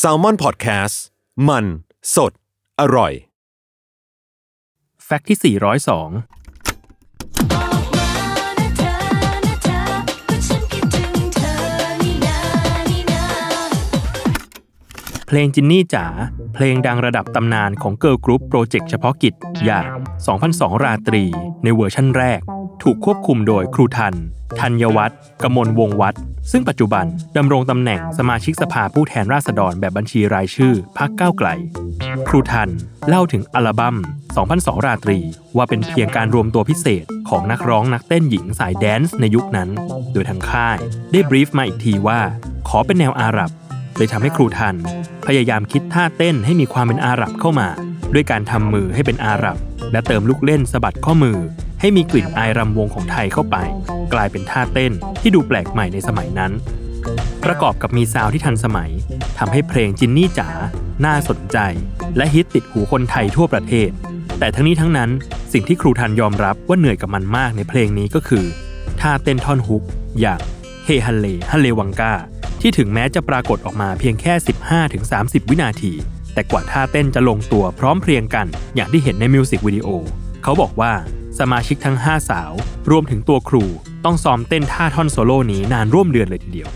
Salmon Podcast มัน สด อร่อย fact ที่ 402 เพลงจินนี่จ๋า เพลงดังระดับตำนานของเกิร์ลกรุ๊ปโปรเจกต์เฉพาะกิจอย่าง 2002 ราตรี ในเวอร์ชั่นแรก ถูกควบคุมโดยครูทัน ธัญวัฒน์กมลวงวัฒน์ซึ่งปัจจุบันดำรงตำแหน่งสมาชิกสภาผู้แทนราษฎรแบบบัญชีรายชื่อพรรคก้าวไกล ครูทันเล่าถึงอัลบั้ม 2002 ราตรี ว่าเป็นเพียงการรวมตัวพิเศษของนักร้องนักเต้นหญิงสายแดนซ์ในยุคนั้น โดยทางค่ายได้ brief มาอีกทีว่า ขอเป็นแนวอาหรับ เลยทำให้ครูทัน พยายามคิดท่าเต้นให้มีความเป็นอาหรับเข้ามา ด้วยการทำมือให้เป็นอาหรับ และเติมลูกเล่นสะบัดข้อมือ ให้มีกลิ่นอายรำวงของไทยเข้าไป กลายเป็นท่าเต้นที่ดูแปลกใหม่ในสมัยนั้น ประกอบกับมีซาวที่ทันสมัยทำให้เพลงจินนี่จ๋าน่าสนใจ และฮิตติดหูคนไทยทั่วประเทศ แต่ทั้งนี้ทั้งนั้นสิ่งที่ครูทันยอมรับว่าเหนื่อยกับมันมากในเพลงนี้ก็คือท่าเต้นท่อนฮุกอย่างเฮฮันเลฮันเลวังกา ที่ถึงแม้จะปรากฏออกมาเพียงแค่ 15-30 วินาที แต่กว่าท่าเต้นจะลงตัวพร้อมเพรียงกัน อย่างที่เห็นในมิวสิกวิดีโอ เขาบอกว่าสมาชิกทั้ง 5 สาว รวมถึงตัวครู ต้องซ้อมเต้นท่าท่อนโซโล่นี้นานร่วมเดือนเลยทีเดียว